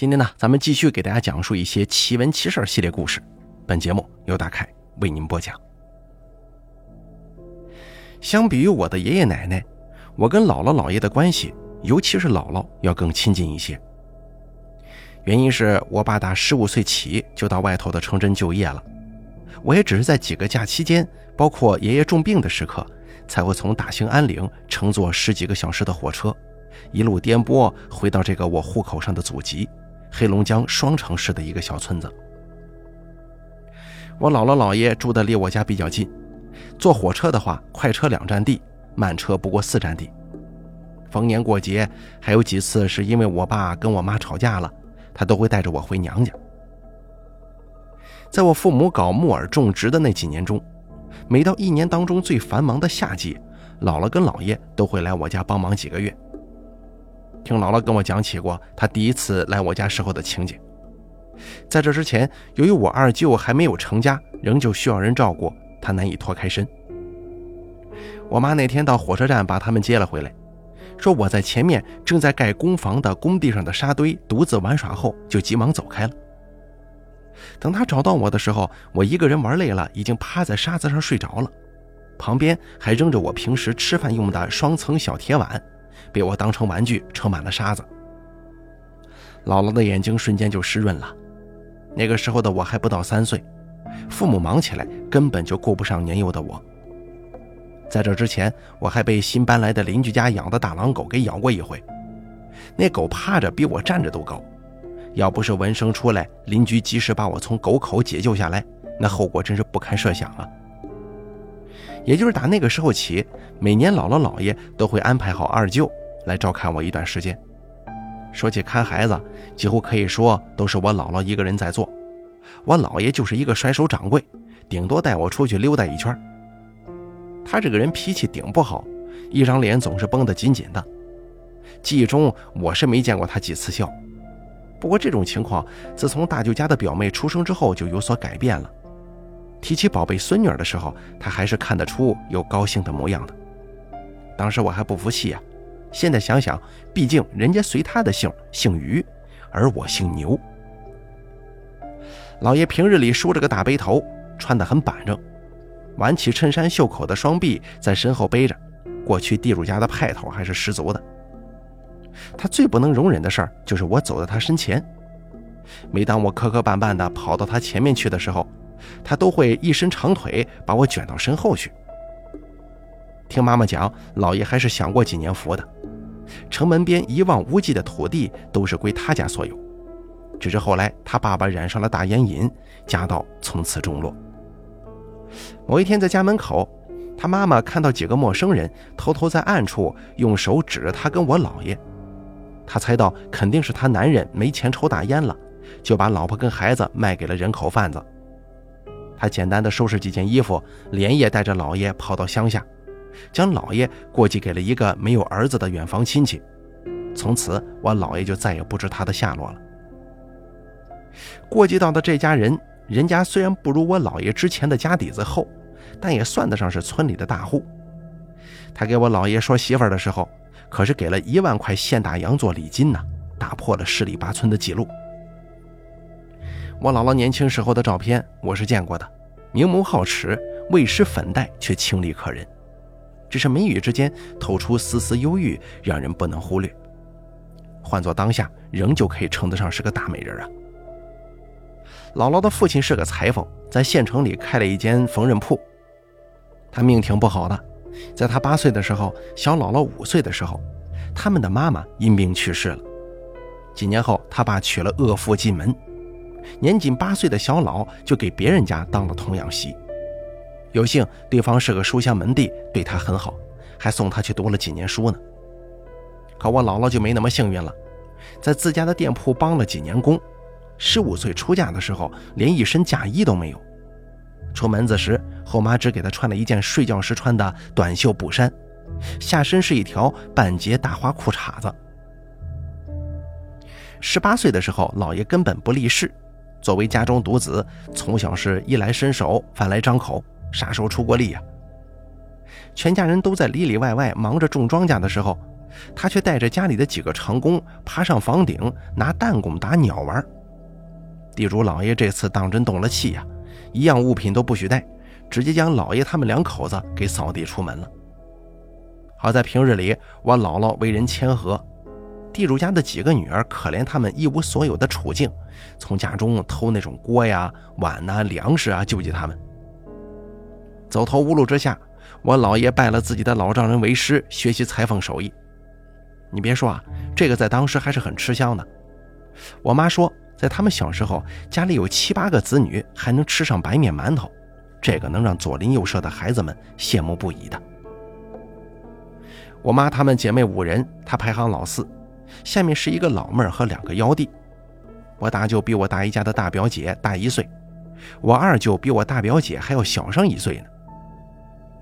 今天呢，咱们继续给大家讲述一些奇闻奇事系列故事。本节目由大凯为您播讲。相比于我的爷爷奶奶，我跟姥姥姥爷的关系，尤其是姥姥要更亲近一些。原因是我爸打十五岁起就到外头的城镇就业了，我也只是在几个假期间，包括爷爷重病的时刻，才会从大兴安岭乘坐十几个小时的火车，一路颠簸回到这个我户口上的祖籍。黑龙江双城市的一个小村子，我姥姥姥爷住的离我家比较近，坐火车的话，快车两站地，慢车不过四站地。逢年过节，还有几次是因为我爸跟我妈吵架了，他都会带着我回娘家。在我父母搞木耳种植的那几年中，每到一年当中最繁忙的夏季，姥姥跟姥爷都会来我家帮忙几个月。听姥姥跟我讲起过她第一次来我家时候的情景。在这之前，由于我二舅还没有成家，仍旧需要人照顾，她难以脱开身。我妈那天到火车站把他们接了回来，说我在前面正在盖工房的工地上的沙堆独自玩耍后，就急忙走开了。等她找到我的时候，我一个人玩累了，已经趴在沙子上睡着了，旁边还扔着我平时吃饭用的双层小铁碗。被我当成玩具，盛满了沙子。姥姥的眼睛瞬间就湿润了。那个时候的我还不到三岁，父母忙起来，根本就顾不上年幼的我。在这之前，我还被新搬来的邻居家养的大狼狗给咬过一回。那狗趴着比我站着都高，要不是闻声出来，邻居及时把我从狗口解救下来，那后果真是不堪设想啊！也就是打那个时候起，每年姥姥姥爷都会安排好二舅来照看我一段时间。说起看孩子，几乎可以说都是我姥姥一个人在做，我姥爷就是一个甩手掌柜，顶多带我出去溜达一圈。他这个人脾气顶不好，一张脸总是绷得紧紧的。记忆中我是没见过他几次笑，不过这种情况自从大舅家的表妹出生之后就有所改变了。提起宝贝孙女儿的时候，他还是看得出有高兴的模样的。当时我还不服气啊，现在想想，毕竟人家随他的姓，姓于，而我姓牛。老爷平日里梳着个大背头，穿得很板正，挽起衬衫袖口的双臂在身后背着，过去地主家的派头还是十足的。他最不能容忍的事儿就是我走到他身前，每当我磕磕绊绊地跑到他前面去的时候。他都会一伸长腿把我卷到身后去。听妈妈讲，老爷还是享过几年福的，城门边一望无际的土地都是归他家所有。只是后来他爸爸染上了大烟瘾，家道从此中落。某一天在家门口，他妈妈看到几个陌生人偷偷在暗处用手指着他跟我姥爷，他猜到肯定是他男人没钱抽大烟了，就把老婆跟孩子卖给了人口贩子。他简单的收拾几件衣服，连夜带着老爷跑到乡下，将老爷过继给了一个没有儿子的远房亲戚。从此，我姥爷就再也不知他的下落了。过继到的这家人，人家虽然不如我姥爷之前的家底子厚，但也算得上是村里的大户。他给我姥爷说媳妇的时候，可是给了一万块现大洋做礼金呢，打破了十里八村的记录。我姥姥年轻时候的照片我是见过的，明眸皓齿，未施粉黛，却清丽可人，只是眉宇之间透出丝丝忧郁，让人不能忽略。换做当下，仍旧可以称得上是个大美人啊。姥姥的父亲是个裁缝，在县城里开了一间缝纫铺。他命挺不好的，在他八岁的时候，小姥姥五岁的时候，他们的妈妈因病去世了。几年后，他爸娶了恶妇进门。年仅八岁的小老就给别人家当了童养媳，有幸对方是个书香门第，对他很好，还送他去读了几年书呢。可我姥姥就没那么幸运了，在自家的店铺帮了几年工，十五岁出嫁的时候连一身嫁衣都没有，出门子时后妈只给她穿了一件睡觉时穿的短袖布衫，下身是一条半截大花裤衩子。十八岁的时候，姥爷根本不立誓。作为家中独子，从小是衣来伸手，饭来张口，啥时候出过力呀？全家人都在里里外外忙着种庄稼的时候，他却带着家里的几个长工爬上房顶，拿弹弓打鸟玩。地主老爷这次当真动了气呀，一样物品都不许带，直接将老爷他们两口子给扫地出门了。好在平日里我姥姥为人谦和，地主家的几个女儿可怜他们一无所有的处境，从家中偷那种锅呀、碗呐、粮食啊救济他们。走投无路之下，我姥爷拜了自己的老丈人为师，学习裁缝手艺。你别说啊，这个在当时还是很吃香的。我妈说，在他们小时候，家里有七八个子女，还能吃上白面馒头，这个能让左邻右舍的孩子们羡慕不已的。我妈她们姐妹五人，她排行老四，下面是一个老妹儿和两个幺弟。我大舅比我大姨家的大表姐大一岁，我二舅比我大表姐还要小上一岁呢。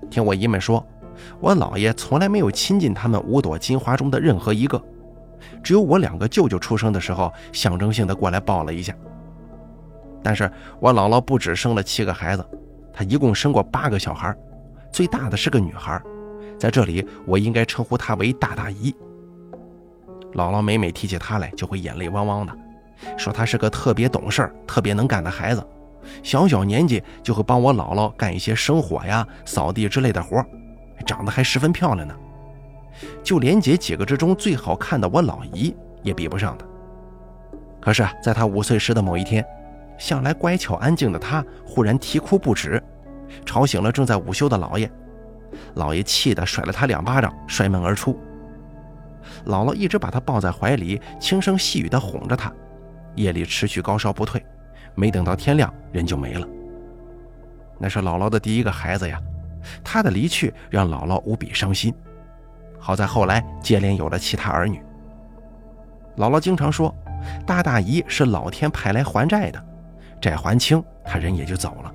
听我姨们说，我姥爷从来没有亲近他们五朵金花中的任何一个，只有我两个舅舅出生的时候，象征性的过来抱了一下。但是我姥姥不止生了七个孩子，她一共生过八个小孩，最大的是个女孩。在这里，我应该称呼她为大大姨。姥姥每每提起他来，就会眼泪汪汪的，说他是个特别懂事、特别能干的孩子，小小年纪就会帮我姥姥干一些生火呀、扫地之类的活，长得还十分漂亮呢。就连姐几个之中最好看的我老姨也比不上她。可是，在她五岁时的某一天，向来乖巧安静的她忽然啼哭不止，吵醒了正在午休的姥爷。姥爷气得甩了他两巴掌，摔门而出。姥姥一直把他抱在怀里，轻声细语地哄着他。夜里持续高烧不退，没等到天亮，人就没了。那是姥姥的第一个孩子呀，他的离去让姥姥无比伤心。好在后来接连有了其他儿女。姥姥经常说，大大姨是老天派来还债的，债还清，他人也就走了。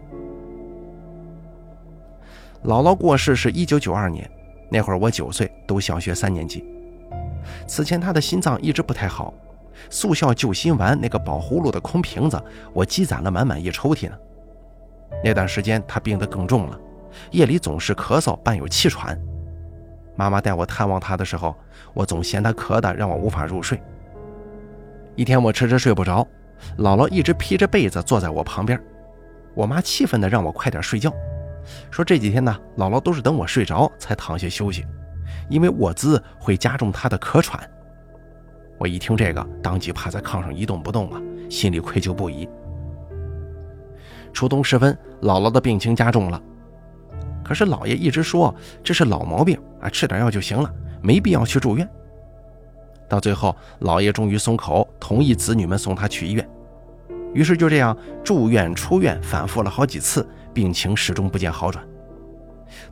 姥姥过世是一九九二年，那会儿我九岁，读小学三年级。此前她的心脏一直不太好，速效救心丸那个宝葫芦的空瓶子，我积攒了满满一抽屉呢。那段时间她病得更重了，夜里总是咳嗽伴有气喘。妈妈带我探望她的时候，我总嫌她咳的让我无法入睡。一天我迟迟睡不着，姥姥一直披着被子坐在我旁边，我妈气愤地让我快点睡觉。说这几天呢，姥姥都是等我睡着才躺下休息，因为卧姿会加重他的咳喘。我一听这个，当即趴在炕上一动不动啊，心里愧疚不已。初冬时分，姥姥的病情加重了，可是姥爷一直说这是老毛病啊，吃点药就行了，没必要去住院。到最后，姥爷终于松口，同意子女们送他去医院。于是就这样住院出院，反复了好几次。病情始终不见好转，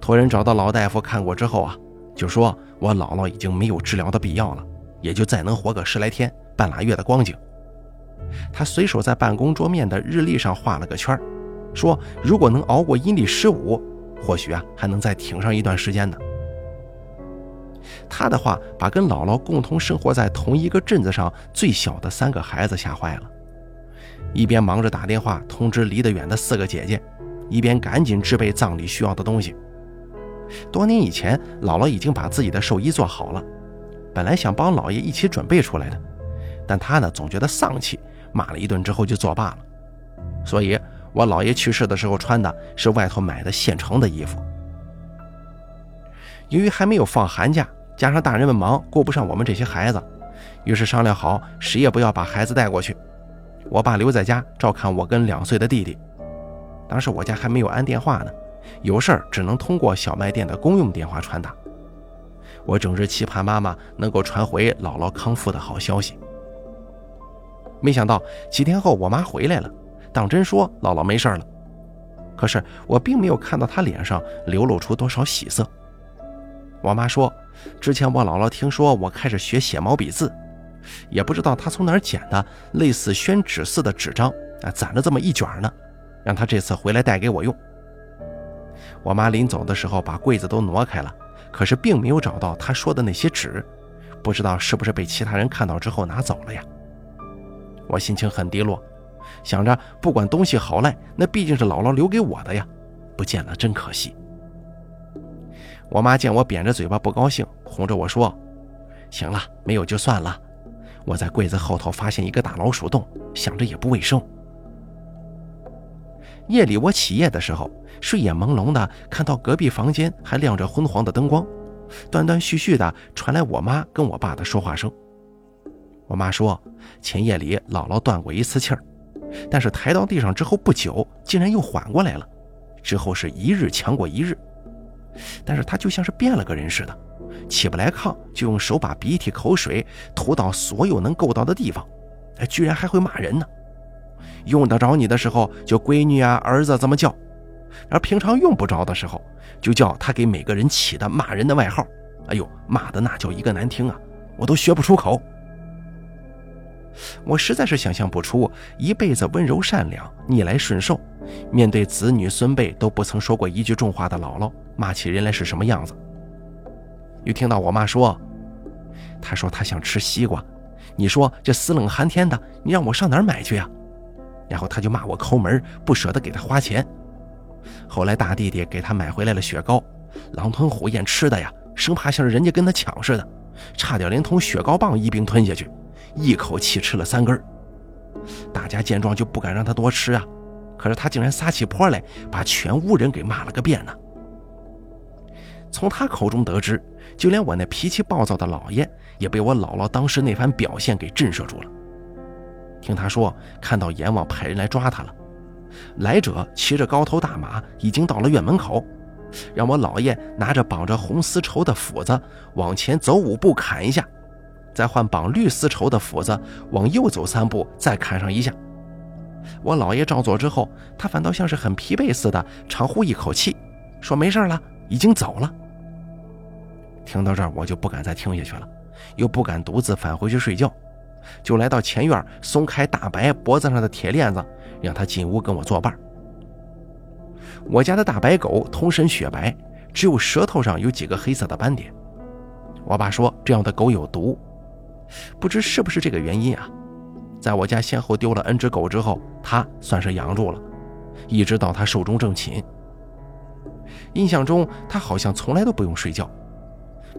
托人找到老大夫看过之后啊，就说我姥姥已经没有治疗的必要了，也就再能活个十来天、半拉月的光景。他随手在办公桌面的日历上画了个圈，说如果能熬过阴历十五，或许啊还能再挺上一段时间呢。他的话把跟姥姥共同生活在同一个镇子上最小的三个孩子吓坏了，一边忙着打电话通知离得远的四个姐姐。一边赶紧置备葬礼需要的东西。多年以前，姥姥已经把自己的寿衣做好了，本来想帮姥爷一起准备出来的，但他呢总觉得丧气，骂了一顿之后就作罢了。所以，我姥爷去世的时候穿的是外头买的现成的衣服。由于还没有放寒假，加上大人们忙，顾不上我们这些孩子，于是商量好，谁也不要把孩子带过去，我爸留在家照看我跟两岁的弟弟。当时我家还没有安电话呢，有事儿只能通过小卖店的公用电话传达。我整日期盼妈妈能够传回姥姥康复的好消息。没想到几天后我妈回来了，当真说姥姥没事了。可是我并没有看到她脸上流露出多少喜色。我妈说，之前我姥姥听说我开始学写毛笔字，也不知道她从哪儿捡的类似宣纸似的纸张啊，攒了这么一卷呢。让她这次回来带给我用。我妈临走的时候把柜子都挪开了，可是并没有找到她说的那些纸，不知道是不是被其他人看到之后拿走了呀？我心情很低落，想着不管东西好赖，那毕竟是姥姥留给我的呀，不见了真可惜。我妈见我扁着嘴巴不高兴，哄着我说：“行了，没有就算了。我在柜子后头发现一个大老鼠洞，想着也不卫生。夜里我起夜的时候，睡眼朦胧的看到隔壁房间还亮着昏黄的灯光，断断续续的传来我妈跟我爸的说话声。我妈说，前夜里姥姥断过一次气儿，但是抬到地上之后不久，竟然又缓过来了，之后是一日强过一日。但是她就像是变了个人似的，起不来炕就用手把鼻涕口水涂到所有能够到的地方，居然还会骂人呢。用得着你的时候就闺女啊儿子这么叫，而平常用不着的时候就叫他给每个人起的骂人的外号。哎呦，骂的那叫一个难听啊，我都学不出口。我实在是想象不出一辈子温柔善良、逆来顺受，面对子女孙辈都不曾说过一句重话的姥姥，骂起人来是什么样子。又听到我妈说：“她说她想吃西瓜，你说这死冷寒天的，你让我上哪儿买去呀？”然后她就骂我抠门，不舍得给她花钱。后来大弟弟给他买回来了雪糕，狼吞虎咽吃的呀，生怕像是人家跟他抢似的，差点连同雪糕棒一并吞下去，一口气吃了三根。大家见状就不敢让他多吃啊，可是他竟然撒起泼来，把全屋人给骂了个遍呢。从他口中得知，就连我那脾气暴躁的姥爷也被我姥姥当时那番表现给震慑住了。听他说，看到阎王派人来抓他了，来者骑着高头大马，已经到了院门口，让我姥爷拿着绑着红丝绸的斧子往前走五步砍一下，再换绑绿丝绸的斧子往右走三步再砍上一下。我姥爷照做之后，他反倒像是很疲惫似的，长呼一口气，说没事了，已经走了。听到这儿，我就不敢再听下去了，又不敢独自返回去睡觉。就来到前院，松开大白脖子上的铁链子，让他进屋跟我作伴。我家的大白狗通身雪白，只有舌头上有几个黑色的斑点。我爸说这样的狗有毒，不知是不是这个原因啊？在我家先后丢了 N 只狗之后，它算是养住了，一直到它寿终正寝。印象中，它好像从来都不用睡觉。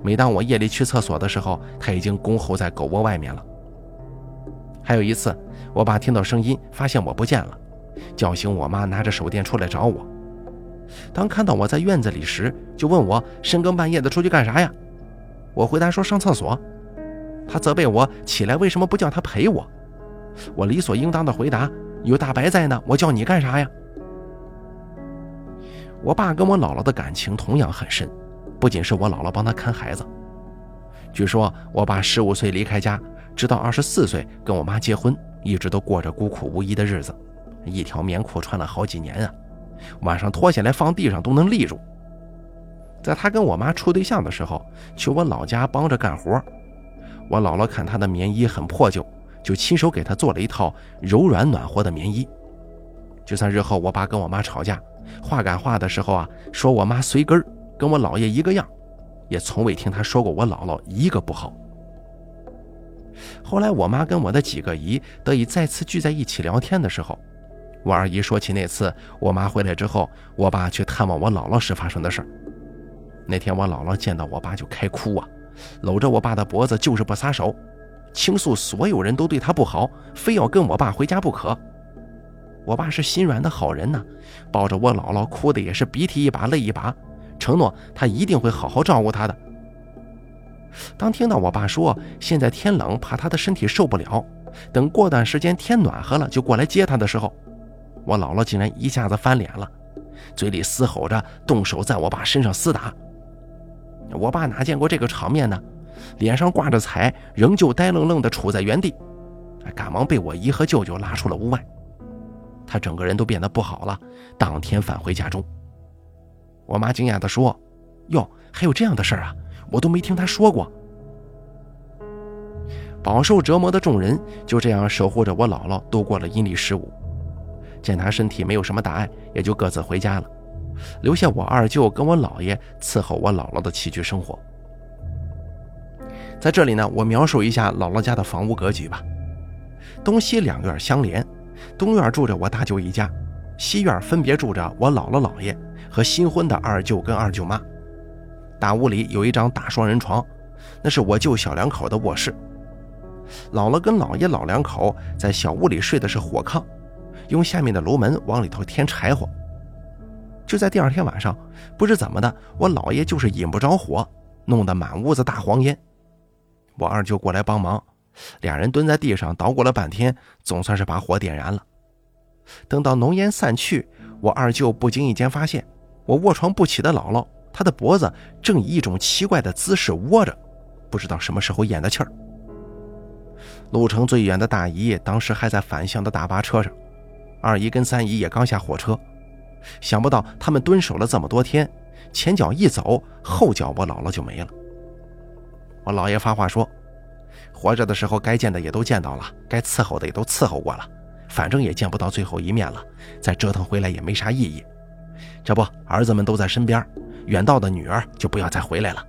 每当我夜里去厕所的时候，它已经恭候在狗窝外面了。还有一次，我爸听到声音，发现我不见了，叫醒我妈，拿着手电出来找我。当看到我在院子里时，就问我深更半夜的出去干啥呀？我回答说上厕所。他责备我起来为什么不叫他陪我？我理所应当的回答：有大白在呢，我叫你干啥呀？我爸跟我姥姥的感情同样很深，不仅是我姥姥帮他看孩子。据说我爸十五岁离开家。直到二十四岁跟我妈结婚，一直都过着孤苦无依的日子，一条棉裤穿了好几年啊，晚上脱下来放地上都能立住。在他跟我妈处对象的时候，去我老家帮着干活，我姥姥看他的棉衣很破旧，就亲手给他做了一套柔软暖和的棉衣。就算日后我爸跟我妈吵架，话赶话的时候啊，说我妈随根跟我姥爷一个样，也从未听他说过我姥姥一个不好。后来，我妈跟我的几个姨得以再次聚在一起聊天的时候，我二姨说起那次我妈回来之后，我爸去探望我姥姥时发生的事儿。那天我姥姥见到我爸就开哭啊，搂着我爸的脖子就是不撒手，倾诉所有人都对他不好，非要跟我爸回家不可。我爸是心软的好人呐，抱着我姥姥哭的也是鼻涕一把泪一把，承诺他一定会好好照顾她的。当听到我爸说现在天冷，怕他的身体受不了，等过段时间天暖和了就过来接他的时候，我姥姥竟然一下子翻脸了，嘴里嘶吼着，动手在我爸身上厮打。我爸哪见过这个场面呢？脸上挂着彩，仍旧呆愣愣地杵在原地，赶忙被我姨和舅舅拉出了屋外。他整个人都变得不好了，当天返回家中。我妈惊讶地说：“哟，还有这样的事儿啊？”我都没听他说过。饱受折磨的众人就这样守护着我姥姥度过了阴历十五。见她身体没有什么大碍，也就各自回家了，留下我二舅跟我姥爷伺候我姥姥的起居生活。在这里呢，我描述一下姥姥家的房屋格局吧。东西两院相连，东院住着我大舅一家，西院分别住着我姥姥姥爷和新婚的二舅跟二舅妈。大屋里有一张大双人床，那是我舅小两口的卧室。姥姥跟姥爷老两口在小屋里睡的是火炕，用下面的炉门往里头添柴火。就在第二天晚上，不知怎么的，我姥爷就是引不着火，弄得满屋子大黄烟。我二舅过来帮忙，俩人蹲在地上捣鼓了半天，总算是把火点燃了。等到浓烟散去，我二舅不经意间发现，我卧床不起的姥姥，他的脖子正以一种奇怪的姿势窝着，不知道什么时候咽的气儿。路程最远的大姨当时还在返乡的大巴车上，二姨跟三姨也刚下火车。想不到他们蹲守了这么多天，前脚一走，后脚我姥姥就没了。我姥爷发话说：“活着的时候该见的也都见到了，该伺候的也都伺候过了，反正也见不到最后一面了，再折腾回来也没啥意义。这不，儿子们都在身边，远道的女儿就不要再回来了。”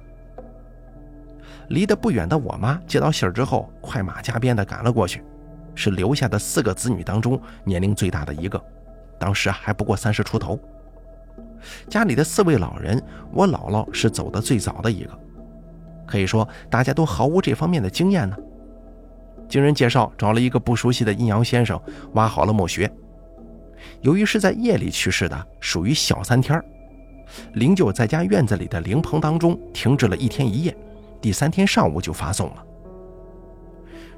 离得不远的我妈接到信儿之后，快马加鞭地赶了过去，是留下的四个子女当中年龄最大的一个。当时还不过三十出头。家里的四位老人，我姥姥是走的最早的一个，可以说大家都毫无这方面的经验呢。经人介绍，找了一个不熟悉的阴阳先生挖好了墓穴。由于是在夜里去世的，属于小三天儿灵柩在家院子里的灵棚当中停滞了一天一夜，第三天上午就发送了。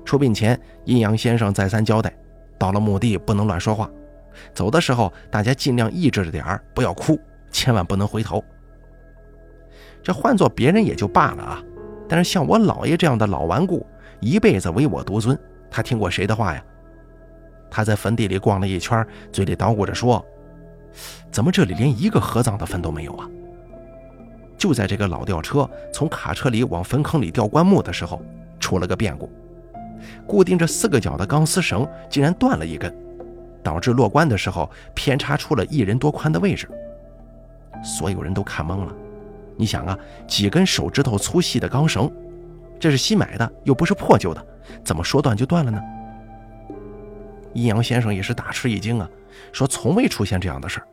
出殡前，阴阳先生再三交代，到了墓地不能乱说话。走的时候，大家尽量抑制着点儿，不要哭，千万不能回头。这换做别人也就罢了啊，但是像我姥爷这样的老顽固，一辈子唯我独尊，他听过谁的话呀？他在坟地里逛了一圈，嘴里捣鼓着说：“怎么这里连一个合葬的坟都没有啊？”就在这个老吊车从卡车里往坟坑里吊棺木的时候，出了个变故，固定着四个角的钢丝绳竟然断了一根。导致落棺的时候偏差出了一人多宽的位置，所有人都看懵了。你想啊，几根手指头粗细的钢绳，这是新买的，又不是破旧的，怎么说断就断了呢？阴阳先生也是大吃一惊啊，说从未出现这样的事儿，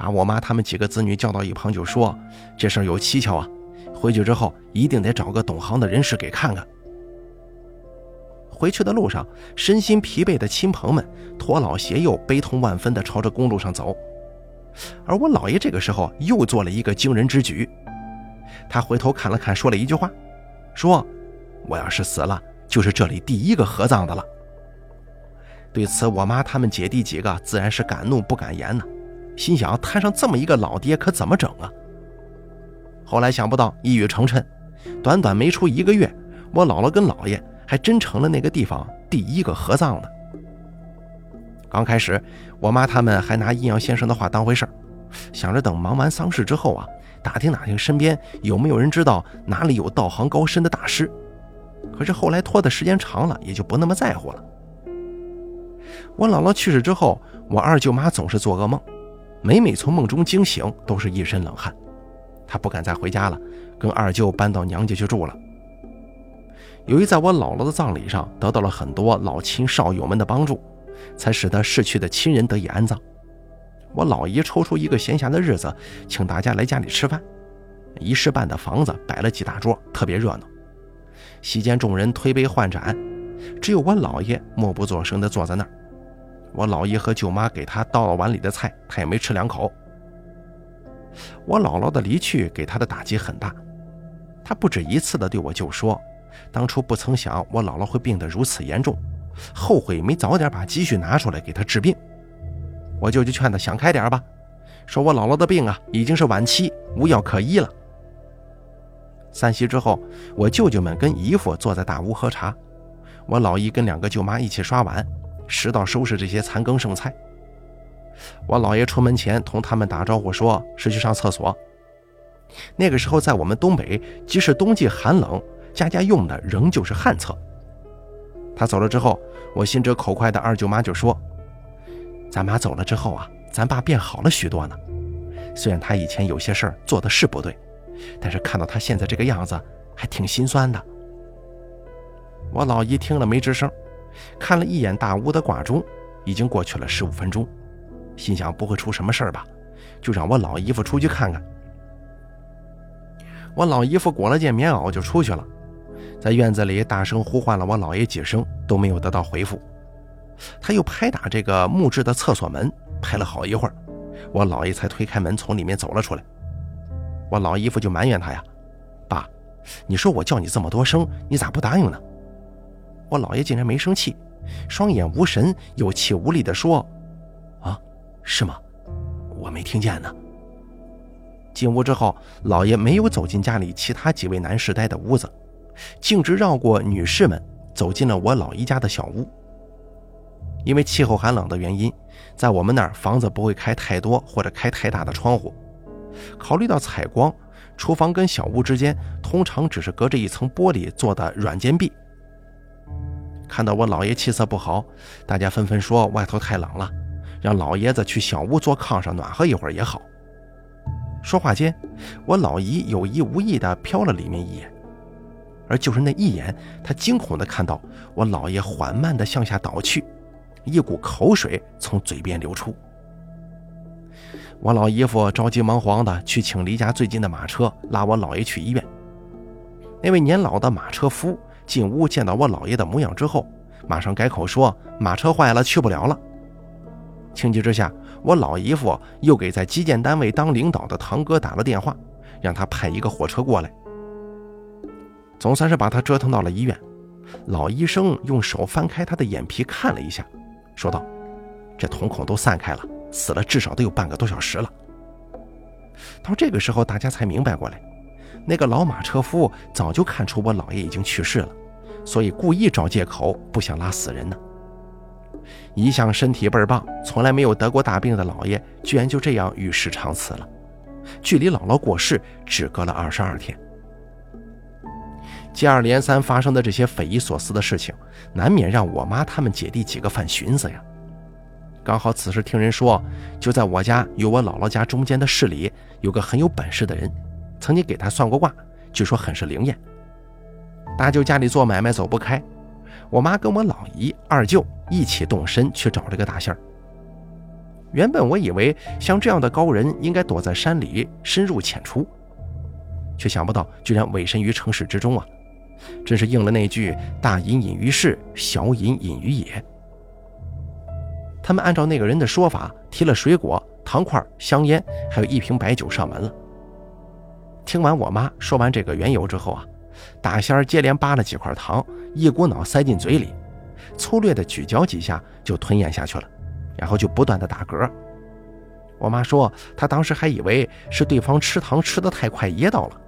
把我妈他们几个子女叫到一旁就说：“这事儿有蹊跷啊，回去之后一定得找个懂行的人士给看看。”回去的路上，身心疲惫的亲朋们拖老携幼、悲痛万分地朝着公路上走。而我姥爷这个时候又做了一个惊人之举，他回头看了看，说了一句话：“说我要是死了，就是这里第一个合葬的了。”对此，我妈他们姐弟几个自然是敢怒不敢言呢，心想摊上这么一个老爹，可怎么整啊？后来想不到一语成谶，短短没出一个月，我姥姥跟姥爷。还真成了那个地方第一个合葬的。刚开始，我妈他们还拿阴阳先生的话当回事儿，想着等忙完丧事之后啊，打听打听身边有没有人知道哪里有道行高深的大师。可是后来拖的时间长了，也就不那么在乎了。我姥姥去世之后，我二舅妈总是做噩梦，每每从梦中惊醒，都是一身冷汗。他不敢再回家了，跟二舅搬到娘家去住了。由于在我姥姥的葬礼上得到了很多老亲少友们的帮助，才使得逝去的亲人得以安葬。我老姨抽出一个闲暇的日子，请大家来家里吃饭。一室半的房子摆了几大桌，特别热闹。席间众人推杯换盏，只有我姥爷默不作声地坐在那儿。我老姨和舅妈给他倒了碗里的菜，他也没吃两口。我姥姥的离去给他的打击很大，他不止一次地对我舅说。当初不曾想我姥姥会病得如此严重，后悔没早点把积蓄拿出来给她治病。我舅舅劝他想开点吧，说我姥姥的病啊已经是晚期，无药可医了。散席之后，我舅舅们跟姨父坐在大屋喝茶，我老姨跟两个舅妈一起刷碗、拾到收拾这些残羹剩菜。我姥爷出门前同他们打招呼，说是去上厕所。那个时候在我们东北，即使冬季寒冷。家家用的仍旧是旱厕。他走了之后，我心直口快的二舅妈就说：“咱妈走了之后啊，咱爸变好了许多呢。虽然他以前有些事儿做的是不对，但是看到他现在这个样子，还挺心酸的。”我老姨听了没吱声，看了一眼大屋的挂钟，已经过去了十五分钟，心想不会出什么事儿吧，就让我老姨夫出去看看。我老姨夫裹了件棉袄就出去了，在院子里大声呼唤了我姥爷几声，都没有得到回复。他又拍打这个木质的厕所门，拍了好一会儿，我姥爷才推开门从里面走了出来。我老姨夫就埋怨他呀：“爸，你说我叫你这么多声，你咋不答应呢？”我姥爷竟然没生气，双眼无神、有气无力地说：“啊，是吗？我没听见呢。”进屋之后，老爷没有走进家里其他几位男士待的屋子，径直绕过女士们，走进了我姥姨家的小屋。因为气候寒冷的原因，在我们那儿房子不会开太多或者开太大的窗户。考虑到采光，厨房跟小屋之间通常只是隔着一层玻璃做的软间壁。看到我老爷气色不好，大家纷纷说外头太冷了，让老爷子去小屋坐炕上暖和一会儿也好。说话间，我老姨有意无意地瞟了里面一眼，而就是那一眼，她惊恐地看到我老爷缓慢地向下倒去，一股口水从嘴边流出。我老姨夫着急忙慌地去请离家最近的马车，拉我老爷去医院。那位年老的马车夫进屋见到我姥爷的模样之后，马上改口说马车坏了，去不了了。情急之下，我老姨夫又给在基建单位当领导的堂哥打了电话，让他派一个火车过来。总算是把他折腾到了医院。老医生用手翻开他的眼皮看了一下，说道：“这瞳孔都散开了，死了至少得有半个多小时了。”到这个时候，大家才明白过来，那个老马车夫早就看出我姥爷已经去世了，所以故意找借口不想拉死人呢。一向身体倍儿棒，从来没有得过大病的老爷，居然就这样与世长辞了。距离姥姥过世只隔了二十二天。接二连三发生的这些匪夷所思的事情，难免让我妈他们姐弟几个犯寻思呀。刚好此时听人说，就在我家与我姥姥家中间的市里，有个很有本事的人，曾经给他算过卦，据说很是灵验。大舅家里做买卖走不开。我妈跟我老姨、二舅一起动身去找这个大仙儿。原本我以为像这样的高人应该躲在山里深入浅出，却想不到居然委身于城市之中啊！真是应了那句“大隐隐于市，小隐隐于野”。他们按照那个人的说法，提了水果、糖块、香烟，还有一瓶白酒上门了。听完我妈说完这个缘由之后啊。大仙儿接连扒了几块糖，一股脑塞进嘴里，粗略的咀嚼几下就吞咽下去了，然后就不断的打嗝。我妈说，她当时还以为是对方吃糖吃的太快噎到了。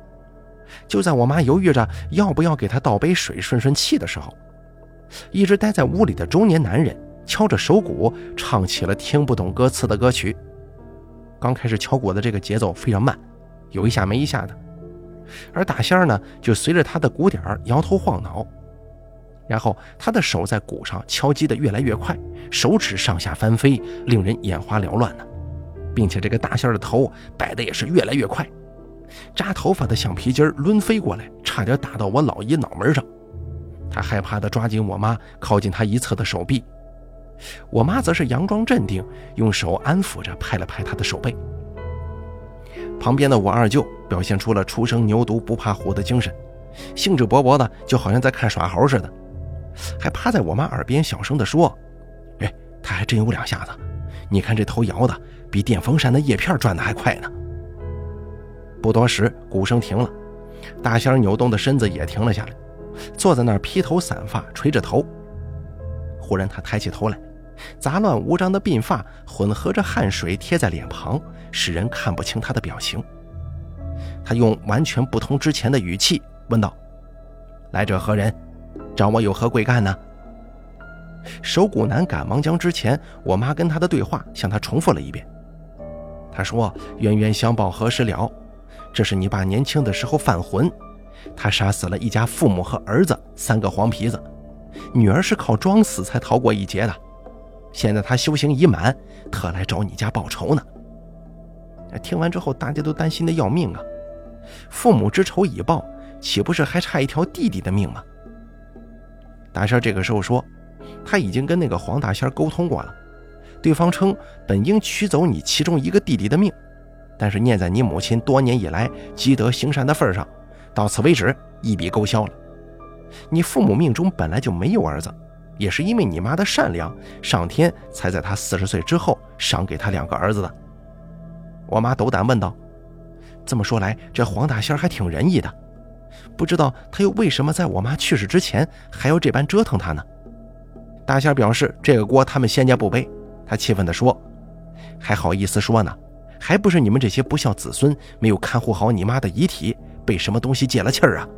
就在我妈犹豫着要不要给他倒杯水顺顺气的时候，一直待在屋里的中年男人敲着手鼓唱起了听不懂歌词的歌曲。刚开始敲鼓的这个节奏非常慢，有一下没一下的。而大仙儿呢，就随着他的鼓点儿摇头晃脑，然后他的手在鼓上敲击的越来越快，手指上下翻飞，令人眼花缭乱呢。并且这个大仙儿的头摆的也是越来越快，扎头发的橡皮筋儿抡飞过来，差点打到我老姨脑门上。他害怕的抓紧我妈靠近他一侧的手臂，我妈则是佯装镇定，用手安抚着拍了拍他的手背。旁边的我二舅表现出了初生牛犊不怕虎的精神，兴致勃勃的，就好像在看耍猴似的，还趴在我妈耳边小声的说：“哎，他还真有两下子，你看这头摇的比电风扇的叶片转的还快呢。”不多时，鼓声停了，大仙扭动的身子也停了下来，坐在那儿披头散发，垂着头。忽然，他抬起头来。杂乱无章的鬓发混合着汗水贴在脸庞，使人看不清他的表情。他用完全不同之前的语气问道：“来者何人？找我有何贵干呢？”守谷男赶忙将之前我妈跟他的对话向他重复了一遍。他说：“冤冤相报何时了？这是你爸年轻的时候犯浑，他杀死了一家父母和儿子三个黄皮子，女儿是靠装死才逃过一劫的。”现在他修行已满，特来找你家报仇呢。听完之后，大家都担心的要命啊！父母之仇已报，岂不是还差一条弟弟的命吗？大仙这个时候说，他已经跟那个黄大仙沟通过了，对方称本应取走你其中一个弟弟的命，但是念在你母亲多年以来积德行善的份上，到此为止，一笔勾销了。你父母命中本来就没有儿子，也是因为你妈的善良，上天才在她四十岁之后赏给她两个儿子的。我妈斗胆问道：“这么说来，这黄大仙还挺仁义的，不知道他又为什么在我妈去世之前还要这般折腾她呢？”大仙表示：“这个锅他们仙家不背。”他气愤地说：“还好意思说呢？还不是你们这些不孝子孙没有看护好你妈的遗体，被什么东西借了气儿啊？”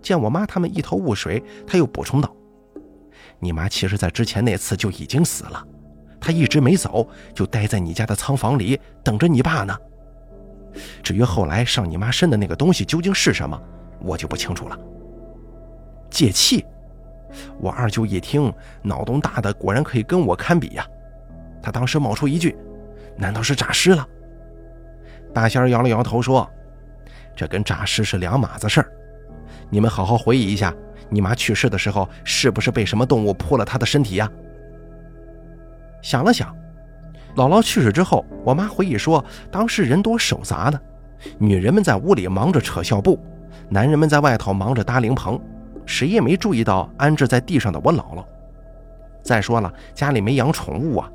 见我妈他们一头雾水，他又补充道：“你妈其实在之前那次就已经死了，她一直没走，就待在你家的仓房里等着你爸呢。至于后来上你妈身的那个东西究竟是什么，我就不清楚了。”借气，我二舅一听，脑洞大的果然可以跟我堪比呀。他当时冒出一句：“难道是诈尸了？”大仙摇了摇头说：“这跟诈尸是两码子事儿。”你们好好回忆一下，你妈去世的时候是不是被什么动物扑了她的身体呀？想了想，姥姥去世之后，我妈回忆说，当时人多手杂的，女人们在屋里忙着扯孝布，男人们在外头忙着搭灵棚，谁也没注意到安置在地上的我姥姥。再说了，家里没养宠物啊，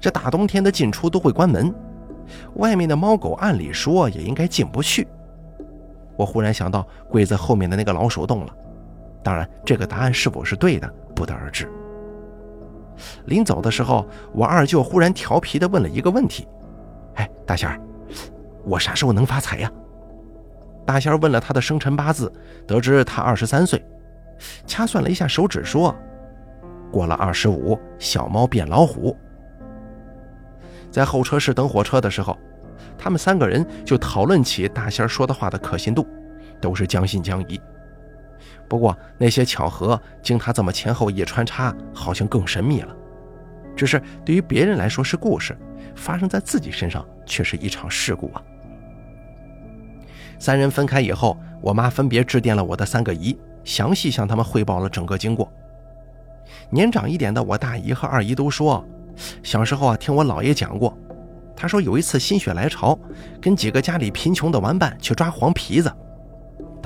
这大冬天的进出都会关门，外面的猫狗按理说也应该进不去。我忽然想到柜子后面的那个老鼠洞了，当然，这个答案是否是对的，不得而知。临走的时候，我二舅忽然调皮地问了一个问题：“哎，大仙儿，我啥时候能发财呀？”大仙问了他的生辰八字，得知他二十三岁，掐算了一下手指，说：“过了二十五，小猫变老虎。”在候车室等火车的时候。他们三个人就讨论起大仙说的话的可信度，都是将信将疑。不过那些巧合，经他这么前后一穿插，好像更神秘了。只是对于别人来说是故事，发生在自己身上却是一场事故啊！三人分开以后，我妈分别致电了我的三个姨，详细向他们汇报了整个经过。年长一点的我大姨和二姨都说，小时候啊听我姥爷讲过。他说有一次心血来潮，跟几个家里贫穷的玩伴去抓黄皮子。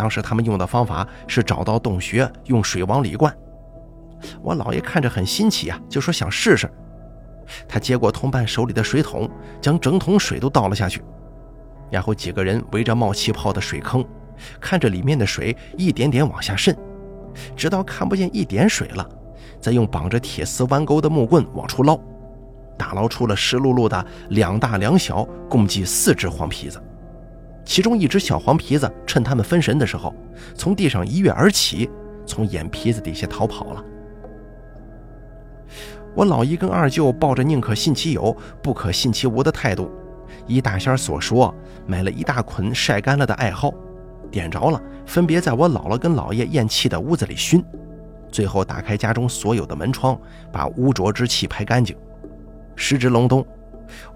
当时他们用的方法是找到洞穴，用水往里灌。我姥爷看着很新奇啊，就说想试试。他接过同伴手里的水桶，将整桶水都倒了下去，然后几个人围着冒气泡的水坑，看着里面的水一点点往下渗，直到看不见一点水了，再用绑着铁丝弯钩的木棍往出捞。打捞出了湿漉漉的两大两小，共计四只黄皮子。其中一只小黄皮子趁他们分神的时候，从地上一跃而起，从眼皮子底下逃跑了。我老姨跟二舅抱着宁可信其有，不可信其无的态度，依大仙所说，买了一大捆晒干了的艾蒿，点着了，分别在我姥姥跟姥爷咽气的屋子里熏，最后打开家中所有的门窗，把污浊之气排干净。时值隆冬，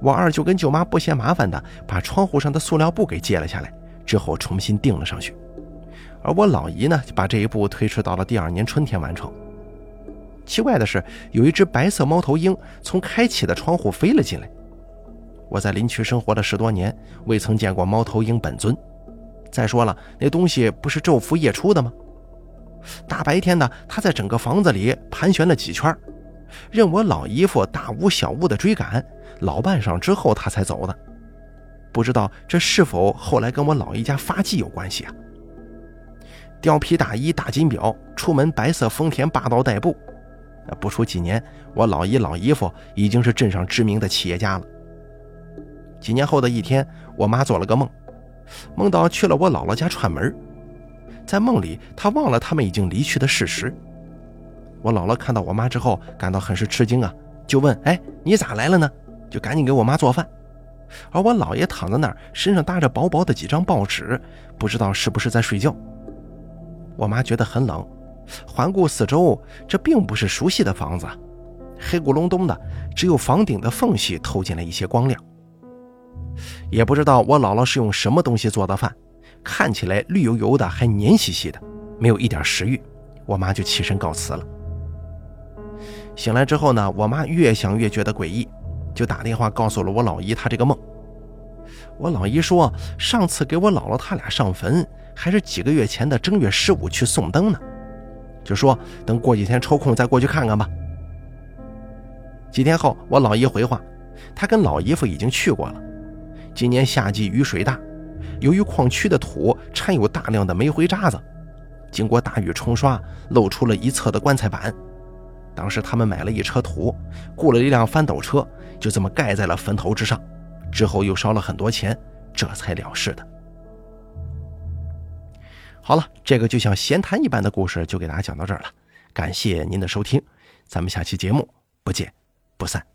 我二舅跟舅妈不嫌麻烦的把窗户上的塑料布给揭了下来，之后重新钉了上去。而我老姨呢，就把这一步推迟到了第二年春天完成。奇怪的是，有一只白色猫头鹰从开启的窗户飞了进来。我在林区生活了十多年，未曾见过猫头鹰本尊。再说了，那东西不是昼伏夜出的吗？大白天的，它在整个房子里盘旋了几圈。任我老姨夫大屋小屋的追赶，老半晌之后他才走的。不知道这是否后来跟我老姨家发迹有关系啊？貂皮大衣大金表，出门白色丰田霸道代步。不出几年，我老姨老姨夫已经是镇上知名的企业家了。几年后的一天，我妈做了个梦，梦到去了我姥姥家串门，在梦里她忘了他们已经离去的事实。我姥姥看到我妈之后，感到很是吃惊啊，就问：“哎，你咋来了呢？”就赶紧给我妈做饭。而我姥爷躺在那儿，身上搭着薄薄的几张报纸，不知道是不是在睡觉。我妈觉得很冷，环顾四周，这并不是熟悉的房子，黑咕隆咚的，只有房顶的缝隙透进来一些光亮。也不知道我姥姥是用什么东西做的饭，看起来绿油油的，还黏兮兮的，没有一点食欲。我妈就起身告辞了。醒来之后呢，我妈越想越觉得诡异，就打电话告诉了我老姨她这个梦。我老姨说，上次给我姥姥他俩上坟，还是几个月前的正月十五去送灯呢，就说等过几天抽空再过去看看吧。几天后，我老姨回话，她跟老姨夫已经去过了。今年夏季雨水大，由于矿区的土掺有大量的煤灰渣子，经过大雨冲刷，露出了一侧的棺材板。当时他们买了一车土，雇了一辆翻斗车，就这么盖在了坟头之上。之后又烧了很多钱，这才了事的。好了，这个就像闲谈一般的故事就给大家讲到这儿了，感谢您的收听，咱们下期节目不见不散。